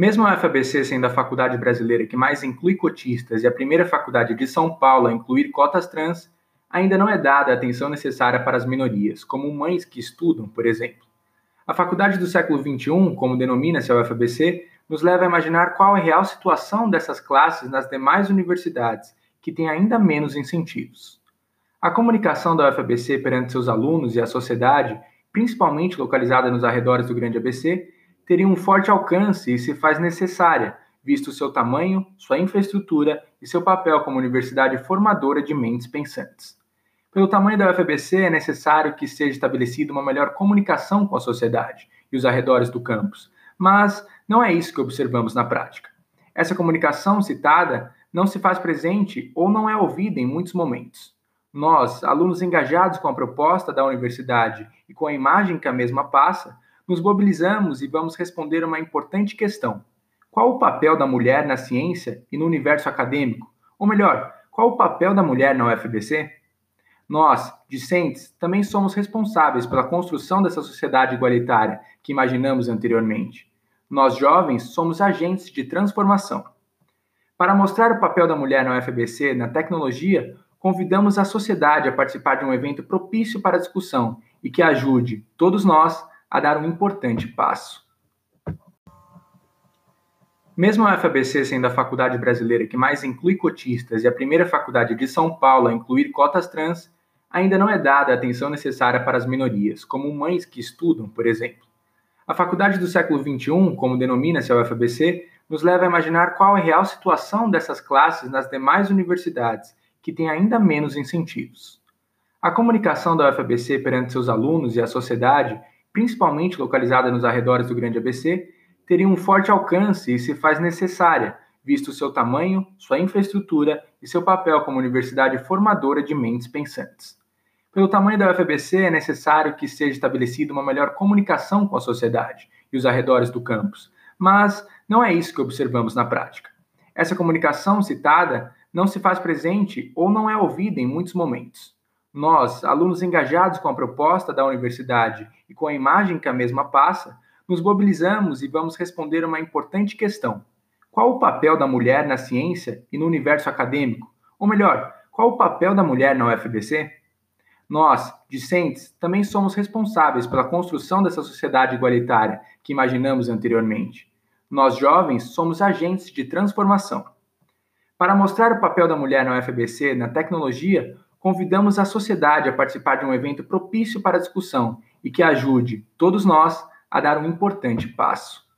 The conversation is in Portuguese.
Mesmo a UFABC sendo a faculdade brasileira que mais inclui cotistas e a primeira faculdade de São Paulo a incluir cotas trans, ainda não é dada a atenção necessária para as minorias, como mães que estudam, por exemplo. A faculdade do século XXI, como denomina-se a UFABC, nos leva a imaginar qual é a real situação dessas classes nas demais universidades, que têm ainda menos incentivos. A comunicação da UFABC perante seus alunos e a sociedade, principalmente localizada nos arredores do Grande ABC, teria um forte alcance e se faz necessária, visto seu tamanho, sua infraestrutura e seu papel como universidade formadora de mentes pensantes. Pelo tamanho da UFABC, é necessário que seja estabelecida uma melhor comunicação com a sociedade e os arredores do campus, mas não é isso que observamos na prática. Essa comunicação citada não se faz presente ou não é ouvida em muitos momentos. Nós, alunos engajados com a proposta da universidade e com a imagem que a mesma passa, nos mobilizamos e vamos responder uma importante questão: qual o papel da mulher na ciência e no universo acadêmico? Ou melhor, qual o papel da mulher na UFBC? Nós, discentes, também somos responsáveis pela construção dessa sociedade igualitária que imaginamos anteriormente. Nós, jovens, somos agentes de transformação. Para mostrar o papel da mulher na UFBC na tecnologia, convidamos a sociedade a participar de um evento propício para a discussão e que ajude todos nós a dar um importante passo. Mesmo a UFABC sendo a faculdade brasileira que mais inclui cotistas e a primeira faculdade de São Paulo a incluir cotas trans, ainda não é dada a atenção necessária para as minorias, como mães que estudam, por exemplo. A faculdade do século XXI, como denomina-se a UFABC, nos leva a imaginar qual é a real situação dessas classes nas demais universidades, que têm ainda menos incentivos. A comunicação da UFABC perante seus alunos e a sociedade principalmente localizada nos arredores do Grande ABC, teria um forte alcance e se faz necessária, visto seu tamanho, sua infraestrutura e seu papel como universidade formadora de mentes pensantes. Pelo tamanho da UFABC, é necessário que seja estabelecida uma melhor comunicação com a sociedade e os arredores do campus, mas não é isso que observamos na prática. Essa comunicação citada não se faz presente ou não é ouvida em muitos momentos. Nós, alunos engajados com a proposta da universidade e com a imagem que a mesma passa, nos mobilizamos e vamos responder uma importante questão: qual o papel da mulher na ciência e no universo acadêmico? Ou melhor, qual o papel da mulher na UFBC? Nós, discentes, também somos responsáveis pela construção dessa sociedade igualitária que imaginamos anteriormente. Nós, jovens, somos agentes de transformação. Para mostrar o papel da mulher na UFBC na tecnologia, convidamos a sociedade a participar de um evento propício para discussão e que ajude todos nós a dar um importante passo.